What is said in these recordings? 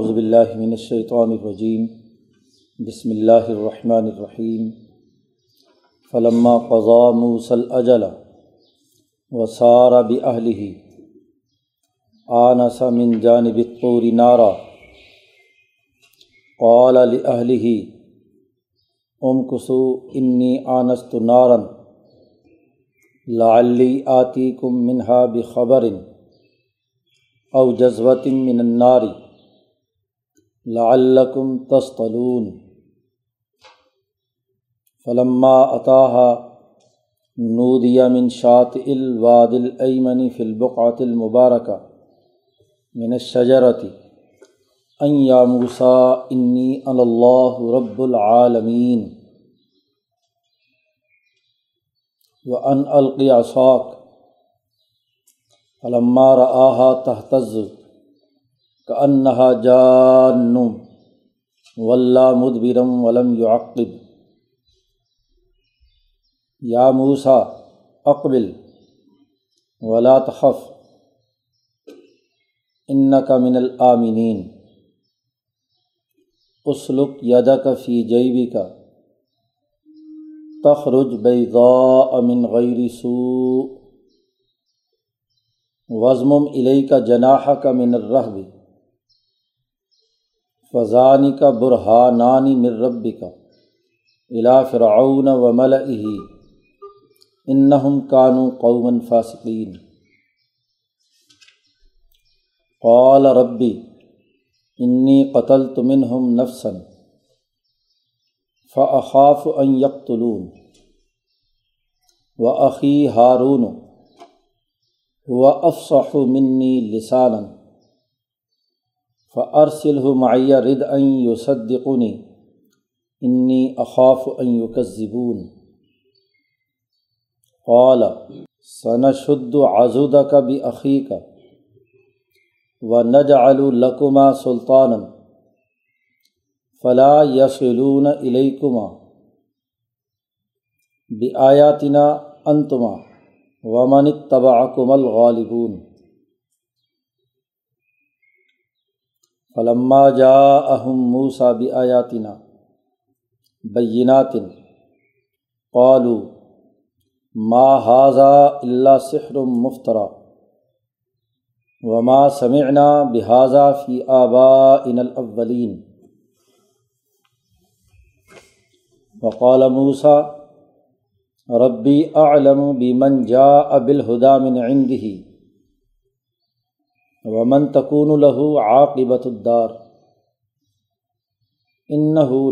اعوذ باللہ من الشیطان الرجیم بسم اللہ الرحمن الرحیم فلما قضا موسى الأجل وسار بأهله، آنس من جانب الطور نارا. قال لأهله امكثوا إني آنست نارا لعلی آتیکم منہا بخبر او جذوت من النار. لعلکم تصطلون۔ فلما اطاها، نودی من شاطئ الواد الایمن فی البقعة المبارکہ من الشجرة ان یا موسیٰ انی اللہ رب العالمین۔ وان القی عصاک، فلما رآہا تحتز کأنہا جان ولا مدبرم ولم يعقب یا موسا اقبل، ولا تخف، انک من الآمنین۔ اسلک یدک فی جیبک۔ تخرج بیضاء من غیر سوء۔ وزم علیہ کا جناح کا من الرحب۔ فضانی کا برہانانی من رب کا الا فرعون و ملئہ انہم فارسلہ معیہ رد ان یصدقنی انی اخاف ان یکذبون قال سنشد عضدک بعقیق و نجعل لکما سلطانا فلا یصلون الیکما بآیاتنا انتما ومن اتبعکم الغالبون فلما جاءہم موسیٰ بآیاتنا بینات قالوا ما هذا الا سحر مفترى وما سمعنا بهذا في آبائنا الاولین وقال موسیٰ ربی اعلم بمن جاء بالهدى من عنده ومن تكون له عاقبۃ الدار انه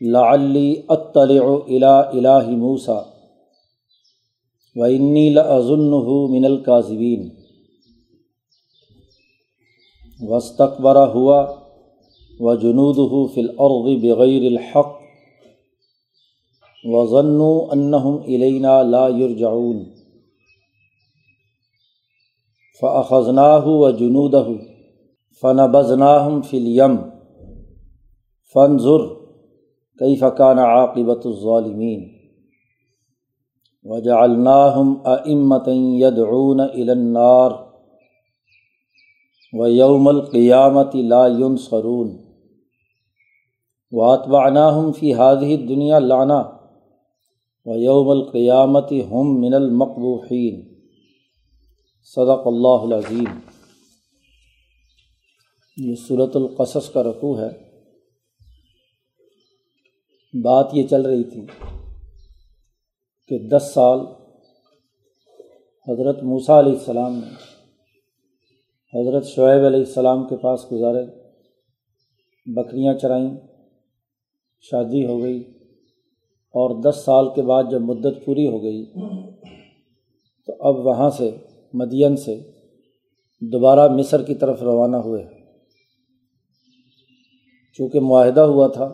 لعلی اطلع الى الہ موسیٰ و انی لظنه من القاذبین وسطبر ہوا و جنود فی الارض بغیر الحق و ضنو انہم علینا لا یرجعون فاخذناہ و جنودہ فنبذناہم فی الیم فنظر کئی فقان عاقبۃ الظالمین وجا الناہم امت یدعون النار و یوم القیامت لا ينصرون. واتبعناہم فی هذه الدنیا لانا و یوم القیامت ہم من المقبوحین صدق اللہ العظیم یہ صورت القصص کا رقوع ہے۔ بات یہ چل رہی تھی کہ دس سال حضرت موسیٰ علیہ السلام نے حضرت شعیب علیہ السلام کے پاس گزارے، بکریاں چرائیں، شادی ہو گئی اور دس سال کے بعد جب مدت پوری ہو گئی تو اب وہاں سے، مدین سے دوبارہ مصر کی طرف روانہ ہوئے۔ چونکہ معاہدہ ہوا تھا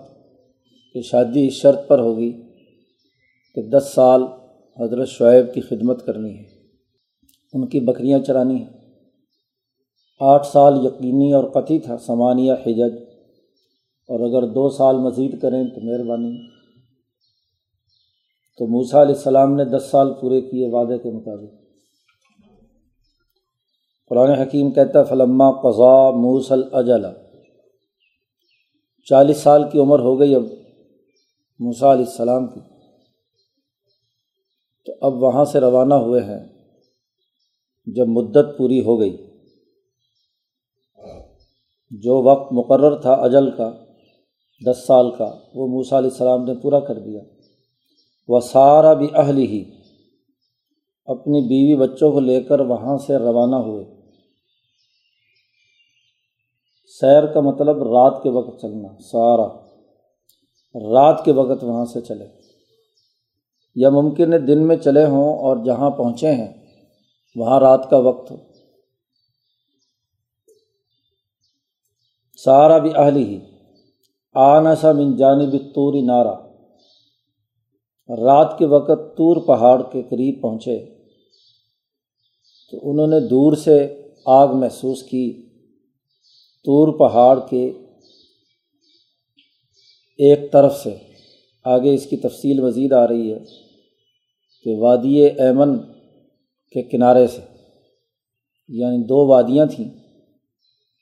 کہ شادی اس شرط پر ہوگی کہ دس سال حضرت شعیب کی خدمت کرنی ہے، ان کی بکریاں چرانی ہیں۔ آٹھ سال یقینی اور قطعی تھا، سمانیہ حجج۔ اور اگر دو سال مزید کریں تو مہربانی۔ تو موسا علیہ السلام نے دس سال پورے کیے وعدے کے مطابق۔ قرآن حکیم کہتا فلما قضا موسل اجلا چالیس سال کی عمر ہو گئی، اب موسا علیہ السلام کی۔ تو اب وہاں سے روانہ ہوئے ہیں۔ جب مدت پوری ہو گئی۔ جو وقت مقرر تھا اجل کا، دس سال کا، وہ موسا علیہ السلام نے پورا کر دیا۔ وہ سارا بھی اہل ہی اپنی بیوی بچوں کو لے کر وہاں سے روانہ ہوئے۔ سیر کا مطلب رات کے وقت چلنا۔ سارا رات کے وقت وہاں سے چلے۔ یا ممکن ہے دن میں چلے ہوں اور جہاں پہنچے ہیں، وہاں رات کا وقت ہو۔ سارا بھی اہل ہی۔ آنا سا من جانب توری نارا۔ رات کے وقت طور پہاڑ کے قریب پہنچے۔ تو انہوں نے دور سے آگ محسوس کی۔ طور پہاڑ کے ایک طرف سے آگے اس کی تفصیل مزید آ رہی ہے کہ وادی ایمن کے کنارے سے یعنی دو وادیاں تھیں،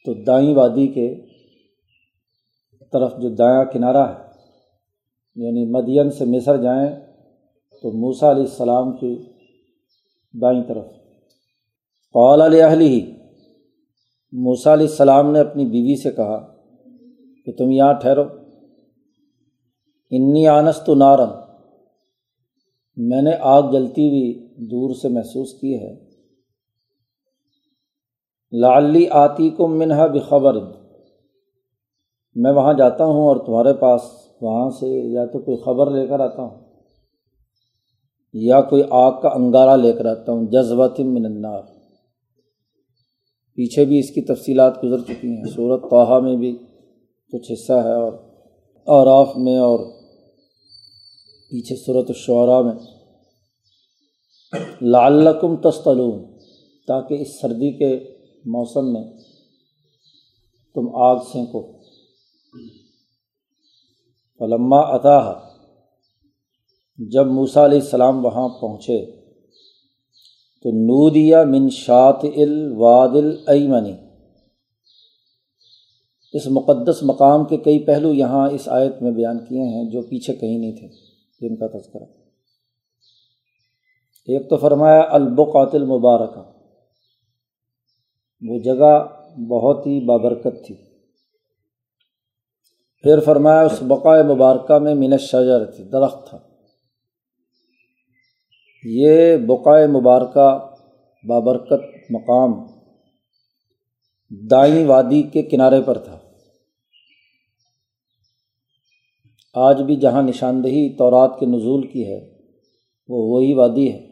تو دائیں وادی کے طرف جو دایاں کنارہ ہے یعنی مدین سے مصر جائیں تو موسا علیہ السلام کی دائیں طرف۔ قول علیہ ہی موسا علیہ السلام نے اپنی بیوی سے کہا کہ تم یہاں ٹھہرو۔ انی آنس تو نارن میں نے آگ جلتی ہوئی دور سے محسوس کی ہے۔ لالی آتی کو منہا بخبر۔ میں وہاں جاتا ہوں اور تمہارے پاس وہاں سے یا تو کوئی خبر لے کر آتا ہوں، یا کوئی آگ کا انگارہ لے کر آتا ہوں۔ جذبات من النار۔ پیچھے بھی اس کی تفصیلات گزر چکی ہیں۔ صورت توحہ میں بھی کچھ حصہ ہے اور اوراف میں اور پیچھے صورت الشعراء میں، لعلکم تستلون تاکہ اس سردی کے موسم میں تم آگ سینکو۔ علما عطا جب موسا علیہ السلام وہاں پہنچے، تو نودیا من شاط الواد العمنی اس مقدس مقام کے کئی پہلو یہاں اس آیت میں بیان کیے ہیں جو پیچھے کہیں نہیں تھے۔ جن کا تذکرہ۔ ایک تو فرمایا البقات المبارکہ۔ وہ جگہ بہت ہی بابرکت تھی۔ پھر فرمایا، اس بقائے مبارکہ میں من شجر تھی درخت تھا۔ یہ بقائے مبارکہ بابرکت مقام دائیں وادی کے کنارے پر تھا۔ آج بھی جہاں نشاندہی تورات کے نزول کی ہے، وہ وہی وادی ہے،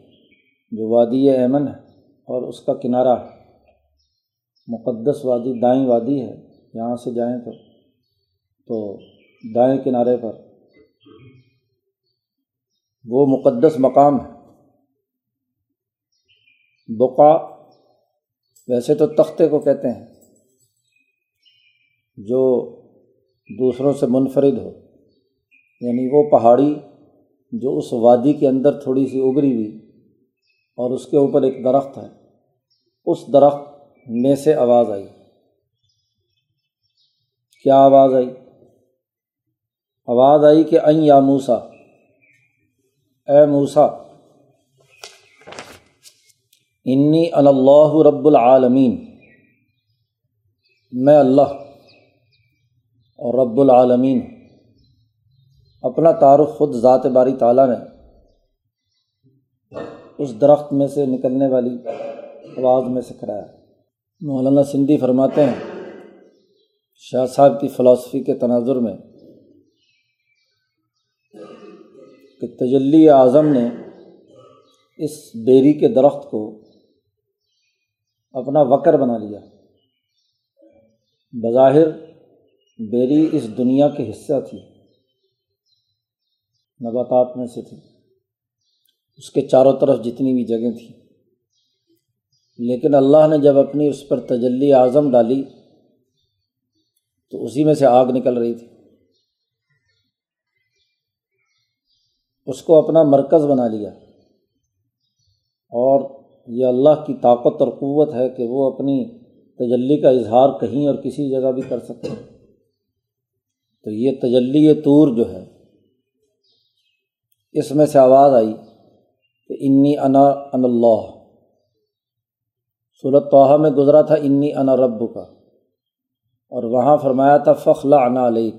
جو وادی ایمن ہے اور اس کا کنارہ مقدس وادی، دائیں وادی ہے، یہاں سے جائیں تو تو دائیں کنارے پر۔ وہ مقدس مقام ہے۔ بقا ویسے تو تختے کو کہتے ہیں، جو دوسروں سے منفرد ہو۔ یعنی وہ پہاڑی جو اس وادی کے اندر تھوڑی سی ابری ہوئی اور اس کے اوپر ایک درخت ہے، اس درخت میں سے آواز آئی۔ کیا آواز آئی؟ آواز آئی کہ این یا موسا اے موسا انی اللہ رب العالمین۔ میں اللہ اور رب العالمین۔ اپنا تعارف خود ذات باری تعالیٰ نے اس درخت میں سے نکلنے والی آواز میں سے کرایا مولانا سندھی فرماتے ہیں، شاہ صاحب کی فلاسفی کے تناظر میں کہ تجلی اعظم نے اس بیری کے درخت کو اپنا وکر بنا لیا۔ بظاہر بیری اس دنیا کے حصہ تھی۔ نباتات میں سے تھی۔ اس کے چاروں طرف جتنی بھی جگہیں تھیں۔ لیکن اللہ نے جب اپنی اس پر تجلی اعظم ڈالی، تو اسی میں سے آگ نکل رہی تھی۔ اس کو اپنا مرکز بنا لیا۔ اور یہ اللہ کی طاقت اور قوت ہے کہ وہ اپنی تجلی کا اظہار کہیں اور کسی جگہ بھی کر سکتے ہیں تو یہ تجلی طور جو ہے اس میں سے آواز آئی کہ انی انا ان اللہ۔ صورت توحہ میں گزرا تھا انی انا رب کا اور وہاں فرمایا تھا فخلا انا علیہ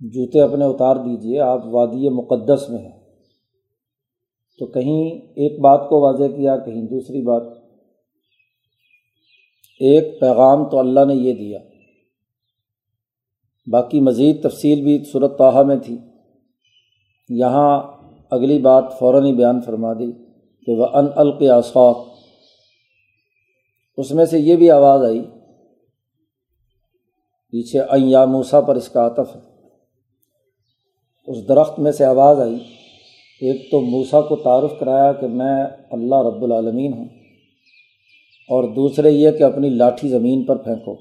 جوتے اپنے اتار دیجیے آپ وادی مقدس میں ہیں۔ تو کہیں ایک بات کو واضح کیا، کہیں دوسری بات۔ ایک پیغام تو اللہ نے یہ دیا۔ باقی مزید تفصیل بھی صورت توحہ میں تھی۔ یہاں اگلی بات فوراً ہی بیان فرما دی کہ وہ ان القیاسوق اس میں سے یہ بھی آواز آئی، پیچھے یا موسا پر اس کا عطف۔ ہے اس درخت میں سے آواز آئی، ایک تو موسا کو تعارف کرایا کہ میں اللہ رب العالمین ہوں، اور دوسرے یہ کہ اپنی لاٹھی زمین پر پھینکو۔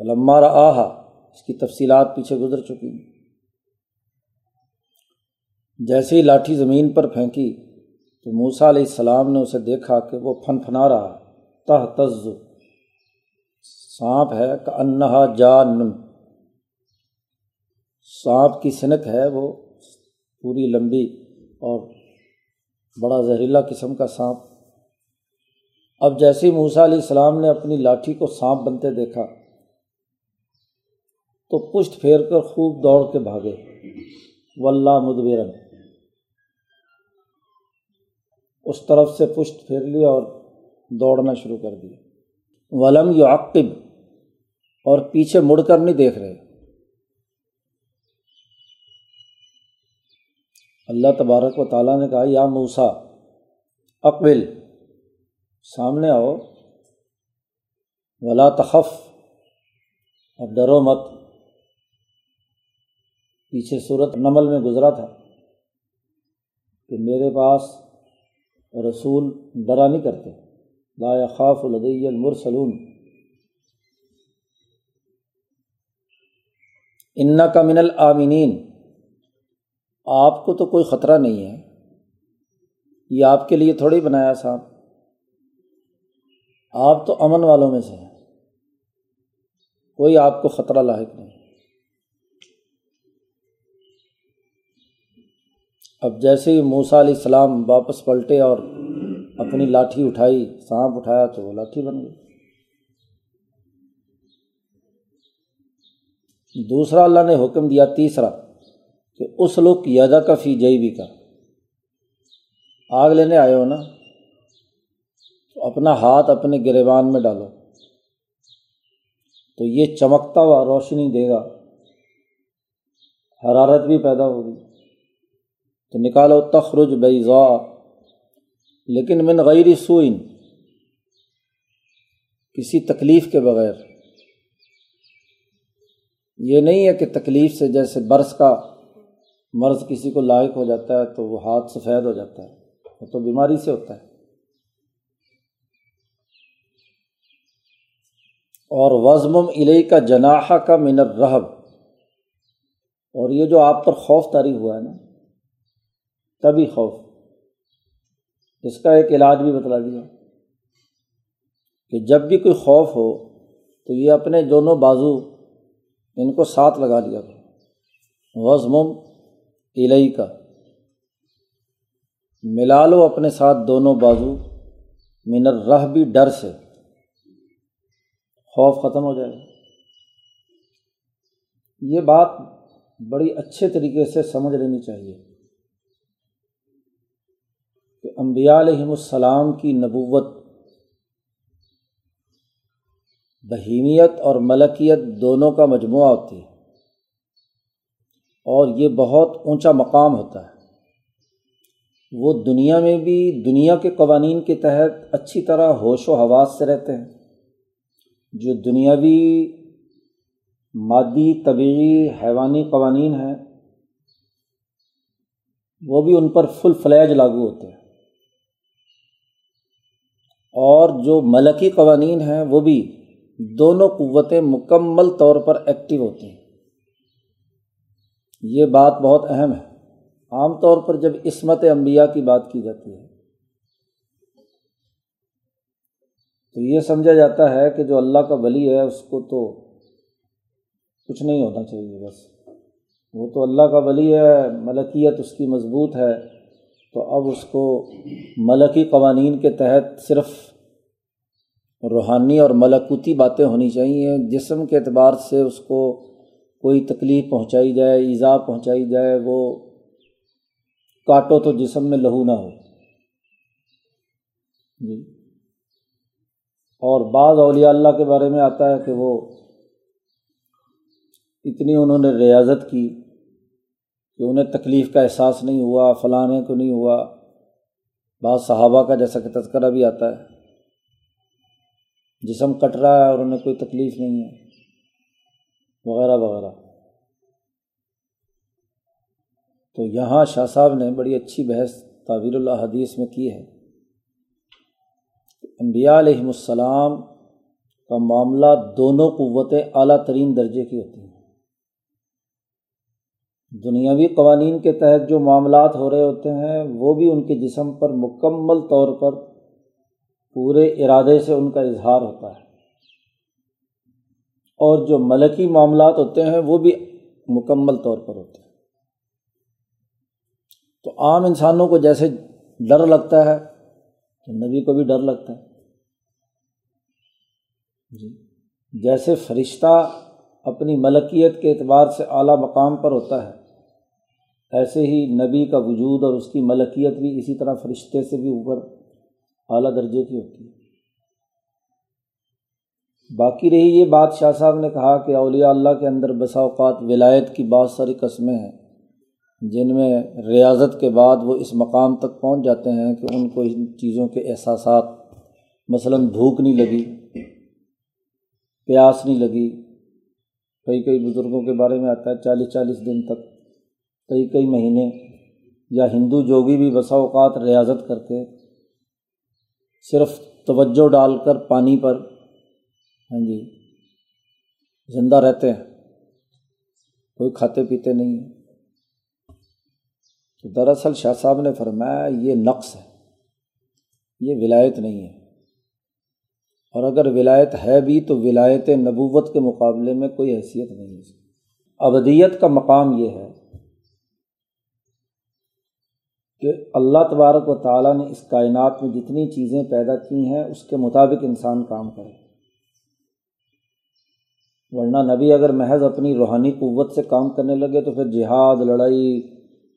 لمارا آہا اس کی تفصیلات پیچھے گزر چکی ہیں۔ جیسے ہی لاٹھی زمین پر پھینکی تو موسا علیہ السلام نے اسے دیکھا کہ وہ پھن پھنا رہا تہ تز سانپ ہے کہ انہا جان۔ سانپ کی سنک ہے وہ پوری لمبی اور بڑا زہریلا قسم کا سانپ۔ اب جیسے ہی موسا علیہ السلام نے اپنی لاٹھی کو سانپ بنتے دیکھا تو پشت پھیر کر خوب دوڑ کے بھاگے۔ ولہ مدبرن۔ اس طرف سے پشت پھیر لیا اور دوڑنا شروع کر دیا۔ ولم یو اور پیچھے مڑ کر نہیں دیکھ رہے۔ اللہ تبارک و تعالیٰ نے کہا، یا موسا اقبل، سامنے آؤ۔ ولا تخف، اب ڈرو مت۔ پیچھے صورت نمل میں گزرا تھا کہ میرے پاس رسول ڈرا نہیں کرتے۔ لا خاف الدی المرسلون۔ ان کا من العامنین آپ کو تو کوئی خطرہ نہیں ہے۔ یہ آپ کے لیے تھوڑی بنایا صاحب۔ آپ تو امن والوں میں سے ہیں۔ کوئی آپ کو خطرہ لاحق نہیں۔ اب جیسے ہی موسا علیہ السلام واپس پلٹے اور اپنی لاٹھی اٹھائی، سانپ اٹھایا تو وہ لاٹھی بن گئی۔ دوسرا اللہ نے حکم دیا، تیسرا، کہ اس لوگ یادا کا فی جئی بھی کا آگ لینے آئے ہو نا؟ تو اپنا ہاتھ اپنے گریبان میں ڈالو۔ تو یہ چمکتا ہوا روشنی دے گا، حرارت بھی پیدا ہوگی۔ تو نکالو تخرج بیضا، لیکن من غیر سوئن، کسی تکلیف کے بغیر۔ یہ نہیں ہے کہ تکلیف سے جیسے برس کا مرض کسی کو لاحق ہو جاتا ہے تو وہ ہاتھ سفید ہو جاتا ہے، وہ تو بیماری سے ہوتا ہے۔ اور وزم علیہ کا جناح کا منر رحب اور یہ جو آپ پر خوف طاری ہوا ہے نا تبھی خوف۔ اس کا ایک علاج بھی بتلا دیا۔ کہ جب بھی کوئی خوف ہو، تو یہ اپنے دونوں بازو ان کو ساتھ لگا لیا کرو وزم الہی کا ملا لو اپنے ساتھ دونوں بازو منر رہ بھی ڈر سے۔ خوف ختم ہو جائے۔ گا یہ بات بڑی اچھے طریقے سے سمجھ لینی چاہیے۔ امبیا علیہم السلام کی نبوت، بہیمیت اور ملکیت دونوں کا مجموعہ ہوتی ہے اور یہ بہت اونچا مقام ہوتا ہے۔ وہ دنیا میں بھی دنیا کے قوانین کے تحت اچھی طرح ہوش و حواس سے رہتے ہیں۔ جو دنیاوی، مادی طبعی حیوانی قوانین ہیں، وہ بھی ان پر فل فلیج لاگو ہوتے ہیں۔ اور جو ملکی قوانین ہیں وہ بھی دونوں قوتیں مکمل طور پر ایکٹیو ہوتی ہیں۔ یہ بات بہت اہم ہے۔ عام طور پر جب عصمت انبیاء کی بات کی جاتی ہے، تو یہ سمجھا جاتا ہے کہ جو اللہ کا ولی ہے، اس کو تو کچھ نہیں ہونا چاہیے بس۔ وہ تو اللہ کا ولی ہے، ملکیت اس کی مضبوط ہے۔ تو اب اس کو ملکی قوانین کے تحت صرف روحانی اور ملکوتی باتیں ہونی چاہیے، جسم کے اعتبار سے اس کو کوئی تکلیف پہنچائی جائے، ایزا پہنچائی جائے، وہ کاٹو تو جسم میں لہو نہ ہو۔ جی۔ اور بعض اولیاء اللہ کے بارے میں آتا ہے کہ وہ اتنی انہوں نے ریاضت کی کہ انہیں تکلیف کا احساس نہیں ہوا، فلانے کو نہیں ہوا۔ بعض صحابہ کا جیسا کہ تذکرہ بھی آتا ہے۔ جسم کٹ رہا ہے اور انہیں کوئی تکلیف نہیں ہے۔ وغیرہ وغیرہ۔ تو یہاں شاہ صاحب نے بڑی اچھی بحث تعبیر اللہ حدیث میں کی ہے۔ امبیا علیہم السلام کا معاملہ دونوں قوتیں اعلیٰ ترین درجے کی ہوتی ہیں۔ دنیاوی قوانین کے تحت جو معاملات ہو رہے ہوتے ہیں، وہ بھی ان کے جسم پر مکمل طور پر پورے ارادے سے ان کا اظہار ہوتا ہے۔ اور جو ملکی معاملات ہوتے ہیں، وہ بھی مکمل طور پر ہوتے ہیں۔ تو عام انسانوں کو جیسے ڈر لگتا ہے، تو نبی کو بھی ڈر لگتا ہے۔ جی۔ جیسے فرشتہ اپنی ملکیت کے اعتبار سے اعلیٰ مقام پر ہوتا ہے ایسے ہی نبی کا وجود اور اس کی ملکیت بھی اسی طرح فرشتے سے بھی اوپر اعلیٰ درجے کی ہوتی ہے۔ باقی رہی یہ بات شاہ صاحب نے کہا کہ اولیاء اللہ کے اندر بسا اوقات ولایت کی بہت ساری قسمیں ہیں، جن میں ریاضت کے بعد وہ اس مقام تک پہنچ جاتے ہیں کہ ان کو ان چیزوں کے احساسات، مثلاً بھوک نہیں لگی، پیاس نہیں لگی۔ کئی کئی بزرگوں کے بارے میں آتا ہے، چالیس چالیس دن تک کئی کئی مہینے یا ہندو جوگی بھی بسا اوقات ریاضت کر کے صرف توجہ ڈال کر پانی پر ہاں جی زندہ رہتے ہیں۔ کوئی کھاتے پیتے نہیں ہیں۔ تو دراصل شاہ صاحب نے فرمایا، یہ نقص ہے۔ یہ ولایت نہیں ہے۔ اور اگر ولایت ہے بھی تو ولایت نبوت کے مقابلے میں کوئی حیثیت نہیں ہے۔ ابدیت کا مقام یہ ہے کہ اللہ تبارک و تعالیٰ نے اس کائنات میں جتنی چیزیں پیدا کی ہیں، اس کے مطابق انسان کام کرے۔ ورنہ نبی اگر محض اپنی روحانی قوت سے کام کرنے لگے تو پھر جہاد، لڑائی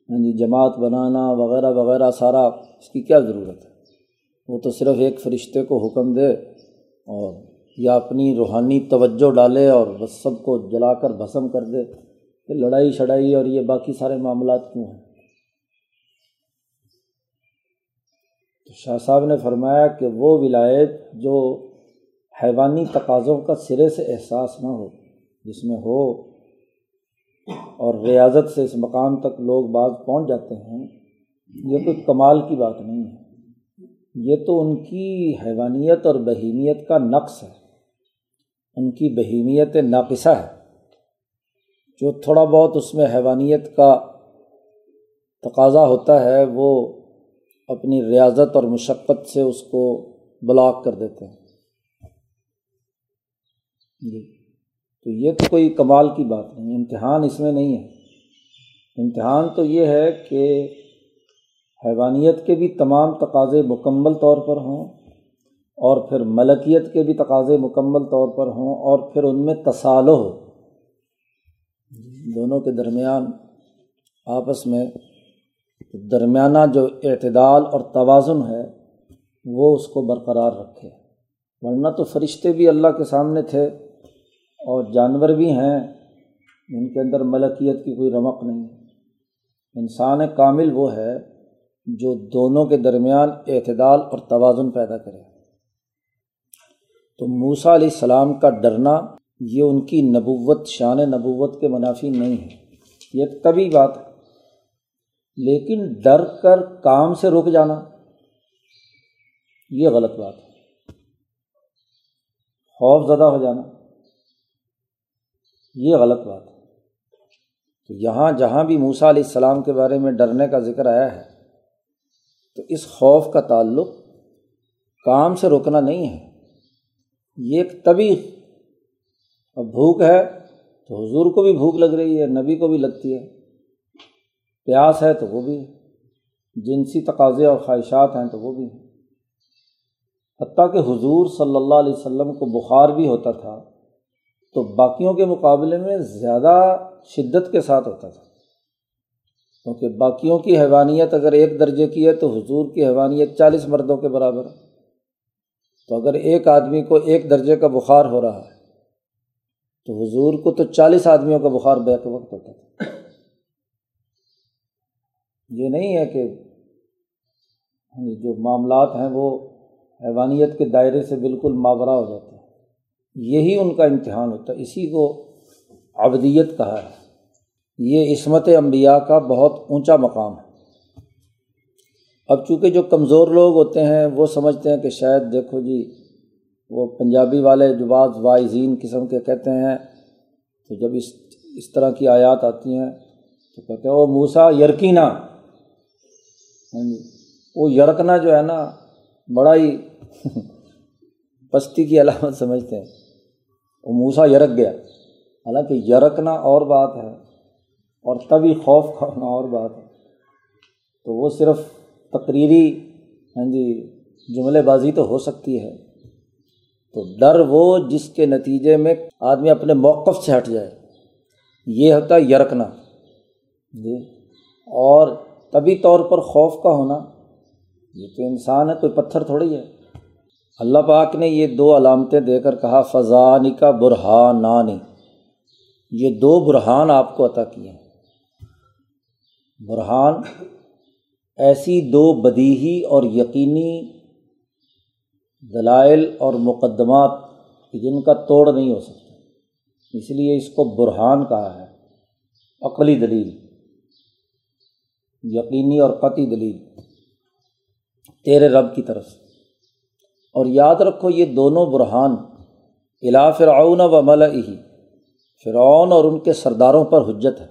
یعنی جماعت بنانا وغیرہ وغیرہ سارا اس کی کیا ضرورت ہے؟ وہ تو صرف ایک فرشتے کو حکم دے اور یا اپنی روحانی توجہ ڈالے اور بس سب کو جلا کر بھسم کر دے کہ لڑائی، شڑائی اور یہ باقی سارے معاملات کیوں ہیں؟ تو شاہ صاحب نے فرمایا کہ وہ ولایت جو حیوانی تقاضوں کا سرے سے احساس نہ ہو، جس میں ہو اور ریاضت سے اس مقام تک لوگ بعض پہنچ جاتے ہیں، یہ کوئی کمال کی بات نہیں ہے۔ یہ تو ان کی حیوانیت اور بہیمیت کا نقص ہے۔ ان کی بہیمیت ناقصہ ہے۔ جو تھوڑا بہت اس میں حیوانیت کا تقاضا ہوتا ہے، وہ اپنی ریاضت اور مشقت سے اس کو بلاک کر دیتے ہیں۔ جی۔ تو یہ تو کوئی کمال کی بات نہیں، امتحان اس میں نہیں ہے۔ امتحان تو یہ ہے کہ حیوانیت کے بھی تمام تقاضے مکمل طور پر ہوں اور پھر ملکیت کے بھی تقاضے مکمل طور پر ہوں اور پھر ان میں تصالح ہو۔ جی۔ دونوں کے درمیان آپس میں درمیانہ جو اعتدال اور توازن ہے، وہ اس کو برقرار رکھے۔ ورنہ تو فرشتے بھی اللہ کے سامنے تھے اور جانور بھی ہیں جن کے اندر ملکیت کی کوئی رمق نہیں۔ انسان کامل وہ ہے جو دونوں کے درمیان اعتدال اور توازن پیدا کرے۔ تو موسا علیہ السلام کا ڈرنا یہ ان کی نبوت، شان نبوت کے منافی نہیں ہے۔ یہ ایک طبی بات ہے۔ لیکن ڈر کر کام سے رک جانا یہ غلط بات ہے۔ خوف زدہ ہو جانا یہ غلط بات ہے۔ تو یہاں جہاں بھی موسا علیہ السلام کے بارے میں ڈرنے کا ذکر آیا ہے، تو اس خوف کا تعلق کام سے روکنا نہیں ہے۔ یہ ایک طبی اب بھوک ہے تو حضور کو بھی بھوک لگ رہی ہے، نبی کو بھی لگتی ہے۔ پیاس ہے تو وہ بھی، جنسی تقاضے اور خواہشات ہیں تو وہ بھی۔ حتیٰ کہ حضور صلی اللہ علیہ وسلم کو بخار بھی ہوتا تھا، تو باقیوں کے مقابلے میں زیادہ شدت کے ساتھ ہوتا تھا۔ کیونکہ باقیوں کی حیوانیت اگر ایک درجے کی ہے تو حضور کی حیوانیت چالیس مردوں کے برابر۔ ہے تو اگر ایک آدمی کو ایک درجے کا بخار ہو رہا ہے، تو حضور کو تو چالیس آدمیوں کا بخار بیک وقت ہوتا تھا۔ یہ نہیں ہے کہ یعنی جو معاملات ہیں وہ حیوانیت کے دائرے سے بالکل ماورا ہو جاتا ہے یہی ان کا امتحان ہوتا ہے۔ اسی کو ابدیت کہا ہے۔ یہ عصمت انبیاء کا بہت اونچا مقام ہے۔ اب چونکہ جو کمزور لوگ ہوتے ہیں وہ سمجھتے ہیں کہ شاید دیکھو جی وہ پنجابی والے جو بعض وائزین قسم کے کہتے ہیں، تو جب اس اس طرح کی آیات آتی ہیں تو کہتے ہیں وہ موسا یرکینہ ہاں جی۔ وہ یرکنا جو ہے نا، بڑا ہی پستی کی علامت سمجھتے ہیں۔ وہ موسا یرک گیا۔ حالانکہ یرکنا اور بات ہے اور تبھی خوف کھانا اور بات ہے۔ تو وہ صرف تقریری ہاں جی جملے بازی تو ہو سکتی ہے۔ تو ڈر وہ جس کے نتیجے میں آدمی اپنے موقف سے ہٹ جائے۔ یہ ہوتا ہے یرکنا۔ جی۔ اور طبی طور پر خوف کا ہونا، یہ تو انسان ہے کوئی پتھر تھوڑی ہے۔ اللہ پاک نے یہ دو علامتیں دے کر کہا فضانی کا برہانانی یہ دو برہان آپ کو عطا کیے ہیں۔ برہان ایسی دو بدیہی اور یقینی دلائل اور مقدمات جن کا توڑ نہیں ہو سکتا۔ اس لیے اس کو برہان کہا ہے، عقلی دلیل۔ یقینی اور قطعی دلیل تیرے رب کی طرف سے۔ اور یاد رکھو یہ دونوں برہان الا فرعون و ملئی فرعون اور ان کے سرداروں پر حجت ہے۔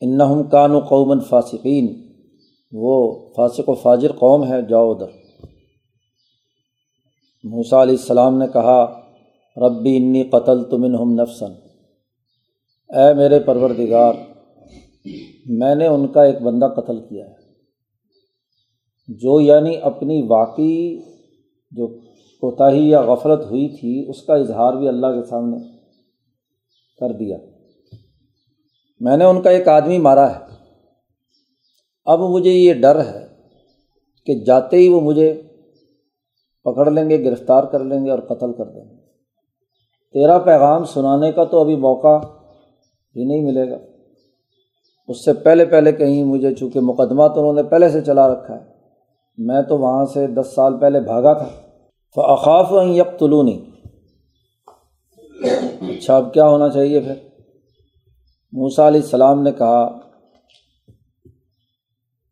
انہم کان و قومن فاسقین، وہ فاسق و فاجر قوم ہے جاؤ ادھر۔ موسا علیہ السلام نے کہا، ربی انی قتل تمن ہم نفسن اے میرے پروردگار میں نے ان کا ایک بندہ قتل کیا ہے۔ جو یعنی اپنی واقعی جو کوتاہی یا غفلت ہوئی تھی، اس کا اظہار بھی اللہ کے سامنے کر دیا۔ میں نے ان کا ایک آدمی مارا ہے۔ اب مجھے یہ ڈر ہے کہ جاتے ہی وہ مجھے پکڑ لیں گے، گرفتار کر لیں گے اور قتل کر دیں گے۔ تیرا پیغام سنانے کا تو ابھی موقع ہی نہیں ملے گا۔ اس سے پہلے پہلے کہیں مجھے چونکہ مقدمہ تو انہوں نے پہلے سے چلا رکھا ہے، میں تو وہاں سے دس سال پہلے بھاگا تھا۔ فاقاف یکلونی اچھا اب کیا ہونا چاہیے پھر؟ موسا علیہ السلام نے کہا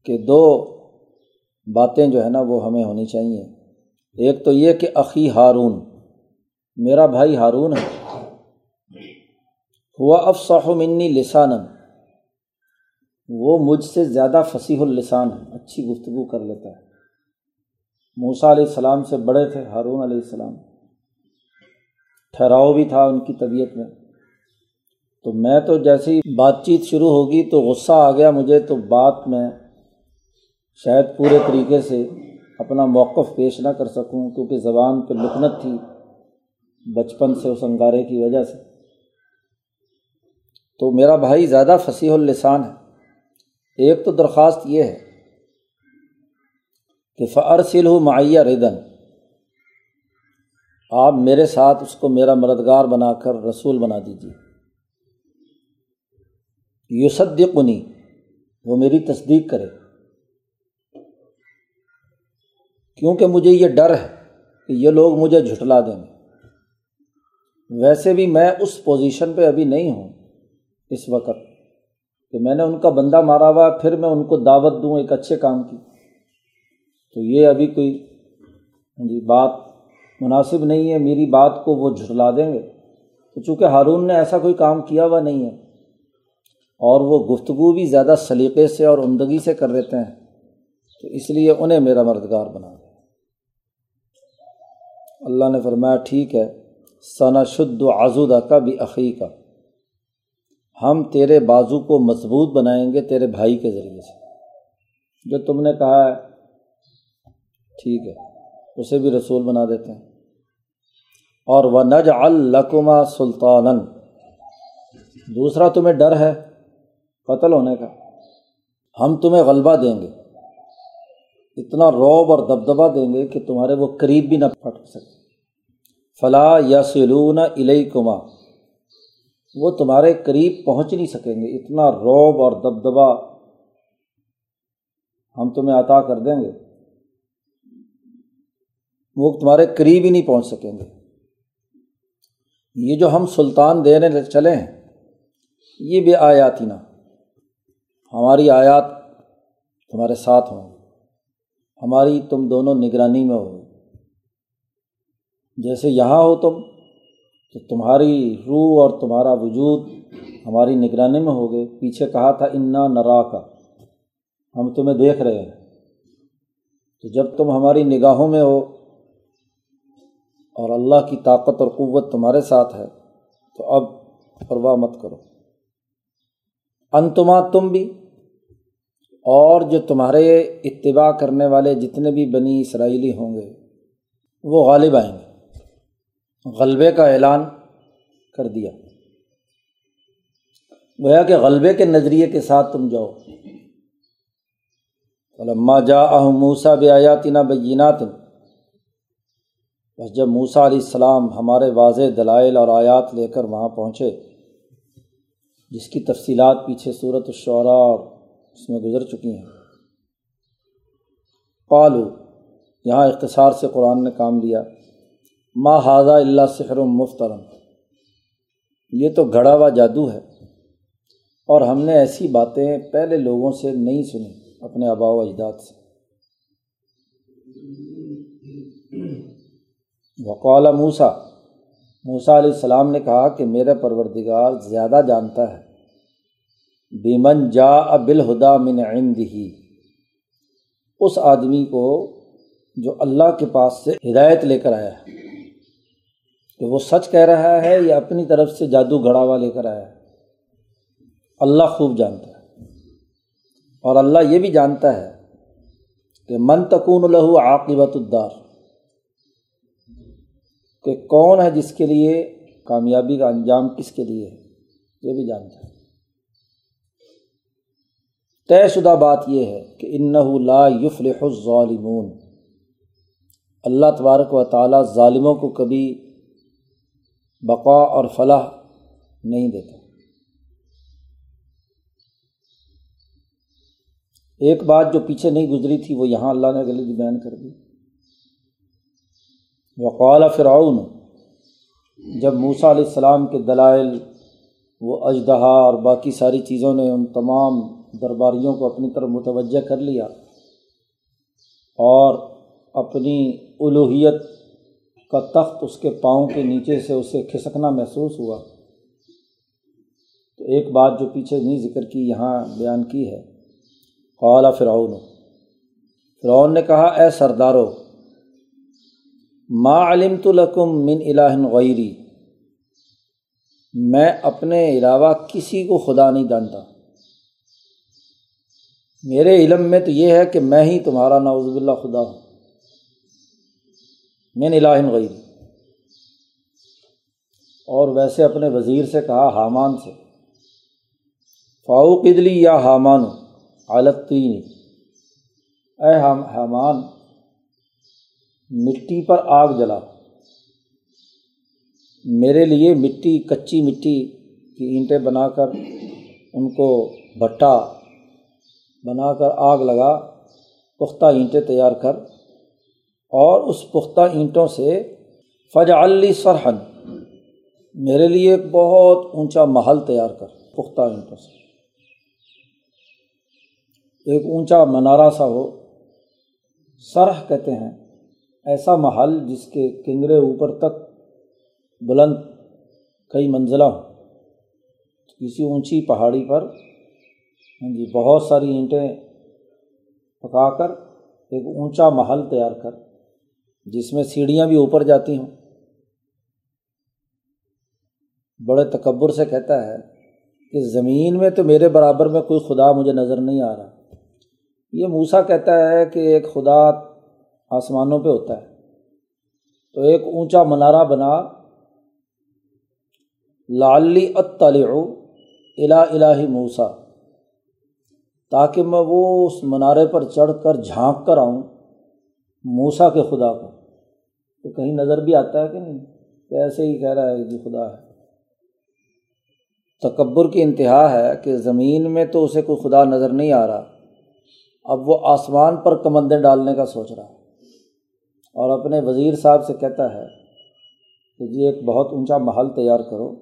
کہ دو باتیں جو ہے نا وہ ہمیں ہونی چاہیے۔ ایک تو یہ کہ عقی ہارون، میرا بھائی ہارون ہے۔ ہوا افساح منی لسان وہ مجھ سے زیادہ فصیح السان ہے، اچھی گفتگو کر لیتا ہے۔ موسا علیہ السلام سے بڑے تھے، ہارون علیہ السلام۔ ٹھہراؤ بھی تھا ان کی طبیعت میں۔ تو میں تو جیسے ہی بات چیت شروع ہوگی تو غصہ آ گیا مجھے، تو بات میں شاید پورے طریقے سے اپنا موقف پیش نہ کر سکوں، کیونکہ زبان پہ لکنت تھی بچپن سے اس انگارے کی وجہ سے۔ تو میرا بھائی زیادہ فصیح السان ہے۔ ایک تو درخواست یہ ہے کہ فرسل ہو معیہ ردن آپ میرے ساتھ اس کو میرا مددگار بنا کر رسول بنا دیجیے یوسدقنی وہ میری تصدیق کرے۔ کیونکہ مجھے یہ ڈر ہے کہ یہ لوگ مجھے جھٹلا دیں گے۔ ویسے بھی میں اس پوزیشن پہ ابھی نہیں ہوں اس وقت۔ کہ میں نے ان کا بندہ مارا ہوا پھر میں ان کو دعوت دوں، ایک اچھے کام کی۔ تو یہ ابھی کوئی ہاں جی بات مناسب نہیں ہے۔ میری بات کو وہ جھٹلا دیں گے۔ تو چونکہ ہارون نے ایسا کوئی کام کیا ہوا نہیں ہے، اور وہ گفتگو بھی زیادہ سلیقے سے اور عمدگی سے کر لیتے ہیں، تو اس لیے انہیں میرا مددگار بنا دیا اللہ نے فرمایا، ٹھیک ہے ثنا شد و آزودہ کا بھی عقی کا ہم تیرے بازو کو مضبوط بنائیں گے تیرے بھائی کے ذریعے سے۔ جو تم نے کہا ہے، ٹھیک ہے، اسے بھی رسول بنا دیتے ہیں۔ اور وہ نج القما سلطان دوسرا تمہیں ڈر ہے، قتل ہونے کا۔ ہم تمہیں غلبہ دیں گے۔ اتنا روب اور دبدبا دیں گے کہ تمہارے وہ قریب بھی نہ پھٹ سکے۔ فلاں یا سلون علیہ کما وہ تمہارے قریب پہنچ نہیں سکیں گے۔ اتنا روب اور دبدبا ہم تمہیں عطا کر دیں گے۔ وہ تمہارے قریب ہی نہیں پہنچ سکیں گے۔ یہ جو ہم سلطان دینے چلے ہیں، یہ بھی آیاتی نا ہماری آیات تمہارے ساتھ ہوں ہماری تم دونوں نگرانی میں ہو جیسے یہاں ہو تم تو تمہاری روح اور تمہارا وجود ہماری نگرانی میں ہوگے پیچھے کہا تھا، انا نرا کا ہم تمہیں دیکھ رہے ہیں۔ تو جب تم ہماری نگاہوں میں ہو اور اللہ کی طاقت اور قوت تمہارے ساتھ ہے، تو اب پرواہ مت کرو۔ انتما تم بھی اور جو تمہارے اتباع کرنے والے جتنے بھی بنی اسرائیلی ہوں گے، وہ غالب آئیں گے۔ غلبے کا اعلان کر دیا۔ گویا کہ غلبے کے نظریے کے ساتھ تم جاؤ۔ علما جا موسا بیاتینہ بینات۔ بس جب موسا علیہ السلام ہمارے واضح دلائل اور آیات لے کر وہاں پہنچے، جس کی تفصیلات پیچھے صورت الشعراء اور اس میں گزر چکی ہیں۔ پالو یہاں اختصار سے قرآن نے کام لیا۔ ما حاضہ اللہ سحر و مفترم یہ تو گھڑا ہوا جادو ہے۔ اور ہم نے ایسی باتیں پہلے لوگوں سے نہیں سنی اپنے آبا و اجداد سے۔ وقال موسا موسا علیہ السلام نے کہا کہ میرا پروردگار زیادہ جانتا ہے۔ بیمن جا ابل ہدا من عندی اس آدمی کو جو اللہ کے پاس سے ہدایت لے کر آیا ہے۔ کہ وہ سچ کہہ رہا ہے یا اپنی طرف سے جادو گھڑا ہوا لے کر آیا ہے؟ اللہ خوب جانتا ہے۔ اور اللہ یہ بھی جانتا ہے کہ من تکون الہو عاقبت الدار، کہ کون ہے جس کے لیے کامیابی کا انجام کس کے لیے ہے؟ یہ بھی جانتا ہے۔ طے شدہ بات یہ ہے کہ ان بقا اور فلاح نہیں دیتا۔ ایک بات جو پیچھے نہیں گزری تھی، وہ یہاں اللہ نے غلط بیان کر دی۔ وقال فرعون، جب موسا علیہ السلام کے دلائل، وہ اجدہا اور باقی ساری چیزوں نے ان تمام درباریوں کو اپنی طرف متوجہ کر لیا اور اپنی الوحیت کا تخت اس کے پاؤں کے نیچے سے اسے کھسکنا محسوس ہوا۔ تو ایک بات جو پیچھے نہیں ذکر کی، یہاں بیان کی ہے۔ قالا فرعون۔ فرعون نے کہا، اے سردارو، ما علم تو لکم من الہ غیری۔ میں اپنے علاوہ کسی کو خدا نہیں جانتا۔ میرے علم میں تو یہ ہے کہ میں ہی تمہارا نعوذ باللہ خدا ہوں۔ من الہ غیری اور ویسے اپنے وزیر سے کہا، حامان سے۔ فاؤق ادلی یا حامان عالتین اے حامان، مٹی پر آگ جلا۔ میرے لیے مٹی، کچی مٹی کی اینٹیں بنا کر، ان کو بھٹا بنا کر آگ لگا، پختہ اینٹیں تیار کر۔ اور اس پختہ اینٹوں سے فج علی سرحن میرے لیے ایک بہت اونچا محل تیار کر، پختہ اینٹوں سے۔ ایک اونچا منارہ سا ہو۔ سرح کہتے ہیں، ایسا محل جس کے کنگرے اوپر تک بلند کئی منزلہ ہوں۔ کسی اونچی پہاڑی پر ہاں جی بہت ساری اینٹیں پکا کر ایک اونچا محل تیار کر۔ جس میں سیڑھیاں بھی اوپر جاتی ہوں۔ بڑے تکبر سے کہتا ہے کہ زمین میں تو میرے برابر میں کوئی خدا مجھے نظر نہیں آ رہا۔ یہ موسا کہتا ہے کہ ایک خدا آسمانوں پہ ہوتا ہے۔ تو ایک اونچا منارہ بنا۔ لالی اطلع الا الہی موسا تاکہ میں وہ اس منارے پر چڑھ کر جھانک کر آؤں۔ موسا کے خدا کو۔ تو کہیں نظر بھی آتا ہے کہ نہیں؟ کہ ایسے ہی کہہ رہا ہے کہ خدا ہے۔ تکبر کی انتہا ہے کہ زمین میں تو اسے کوئی خدا نظر نہیں آ رہا۔ اب وہ آسمان پر کمندیں ڈالنے کا سوچ رہا ہے۔ اور اپنے وزیر صاحب سے کہتا ہے کہ جی ایک بہت اونچا محل تیار کرو۔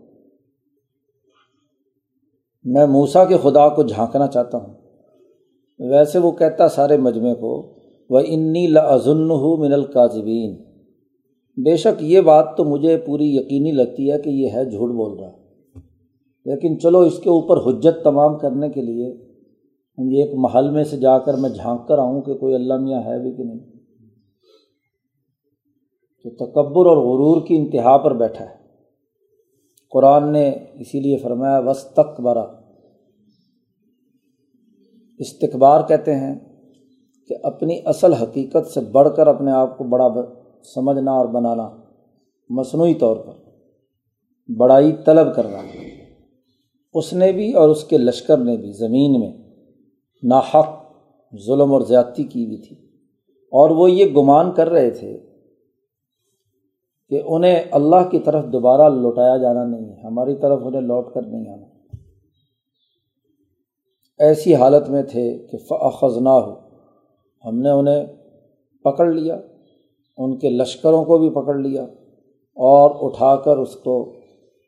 میں موسا کے خدا کو جھانکنا چاہتا ہوں۔ ویسے وہ کہتا سارے مجمعے کو وہ انی لازن ہوں من القاظبین بے شک یہ بات تو مجھے پوری یقینی لگتی ہے کہ یہ ہے جھوٹ بول رہا لیکن چلو اس کے اوپر حجت تمام کرنے کے لیے ایک محل میں سے جا کر میں جھانک کر آؤں کہ کوئی اللہ میاں ہے بھی کہ نہیں۔ تو تکبر اور غرور کی انتہا پر بیٹھا ہے۔ قرآن نے اسی لیے فرمایا وسط برا استقبار کہتے ہیں۔ کہ اپنی اصل حقیقت سے بڑھ کر اپنے آپ کو بڑا سمجھنا اور بنانا مصنوعی طور پر بڑائی طلب کرنا اس نے بھی اور اس کے لشکر نے بھی زمین میں ناحق ظلم اور زیادتی کی بھی تھی۔ اور وہ یہ گمان کر رہے تھے کہ انہیں اللہ کی طرف دوبارہ لوٹایا جانا نہیں ہے، ہماری طرف انہیں لوٹ کر نہیں آنا۔ ایسی حالت میں تھے کہ فضنا ہو ہم نے انہیں پکڑ لیا، ان کے لشکروں کو بھی پکڑ لیا اور اٹھا کر اس کو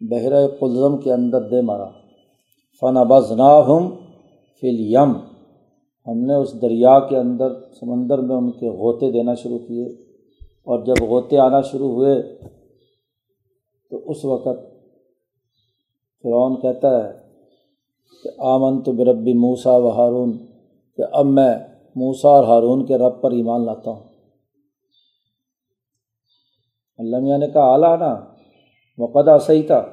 بحر قلزم کے اندر دے مارا۔ فن بزنا ہم فل یم ہم نے اس دریا کے اندر سمندر میں ان کے غوطے دینا شروع کیے اور جب غوطے آنا شروع ہوئے تو اس وقت فرعون کہتا ہے کہ آمن تو بربی موسا و ہارون کہ اب میں موسا اور ہارون کے رب پر ایمان لاتا ہوں۔ اللہ میاں نے کہا اعلیٰ نا مقدہ صحیح تھا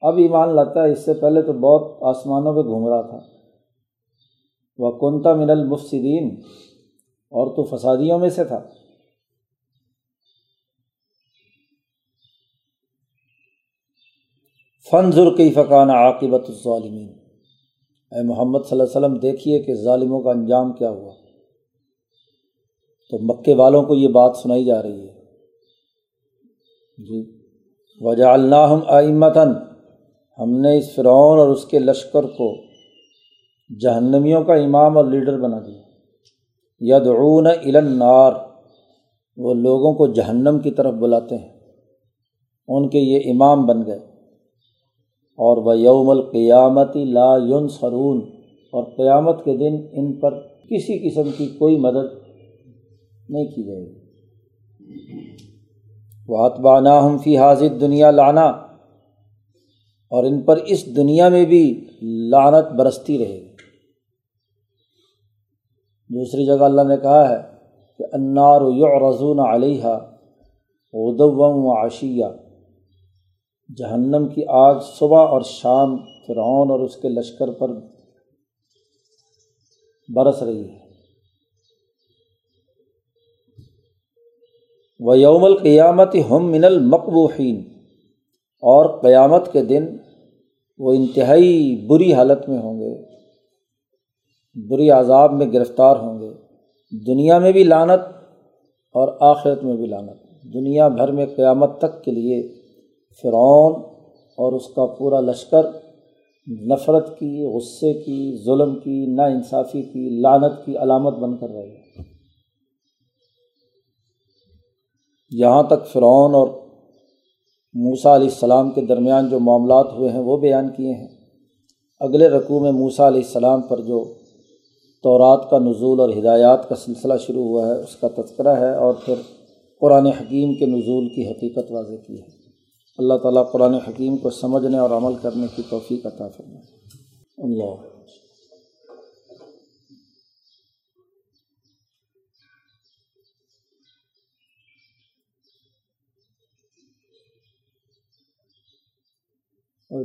اب ایمان لاتا ہے، اس سے پہلے تو بہت آسمانوں پہ گھوم رہا تھا۔ وہ کنتا من المفسدین، اور تو فسادیوں میں سے تھا۔ فنظر کی فقان عاقبت الظالمین۔ اے محمد صلی اللہ علیہ وسلم، دیکھیے کہ ظالموں کا انجام کیا ہوا۔ تو مکے والوں کو یہ بات سنائی جا رہی ہے۔ جی۔ وجہ اللہ آئمتاً۔ ہم نے اس فرعون اور اس کے لشکر کو جہنمیوں کا امام اور لیڈر بنا دیا۔ یدعون النار۔ وہ لوگوں کو جہنم کی طرف بلاتے ہیں۔ ان کے یہ امام بن گئے۔ اور وہ یوم القیامتی لا یون سرون اور قیامت کے دن ان پر کسی قسم کی کوئی مدد نہیں کی جائے گی۔ وہ اتبانہ ہم فی حاضر دنیا لانا اور ان پر اس دنیا میں بھی لانت برستی رہے گی۔ دوسری جگہ اللہ نے کہا ہے کہ انار یو رضون علیہ ادوم و عشیہ جہنم کی آگ صبح اور شام فرعون اور اس کے لشکر پر برس رہی ہے۔ و یوم القیامت ہم من المقبوحین اور قیامت کے دن وہ انتہائی بری حالت میں ہوں گے، بری عذاب میں گرفتار ہوں گے۔ دنیا میں بھی لانت اور آخرت میں بھی لانت دنیا بھر میں قیامت تک کے لیے فرعون اور اس کا پورا لشکر نفرت کی، غصے کی، ظلم کی نا انصافی کی لانت کی علامت بن کر رہے گا یہاں تک فرعون اور موسا علیہ السلام کے درمیان جو معاملات ہوئے ہیں، وہ بیان کیے ہیں۔ اگلے رقوع میں موسا علیہ السلام پر جو تورات کا نزول اور ہدایات کا سلسلہ شروع ہوا ہے، اس کا تذکرہ ہے اور پھر قرآن حکیم کے نزول کی حقیقت واضح کی ہے۔ اللہ تعالیٰ قرآن حکیم کو سمجھنے اور عمل کرنے کی توفیق عطا فرمائے۔ اللہ۔ اور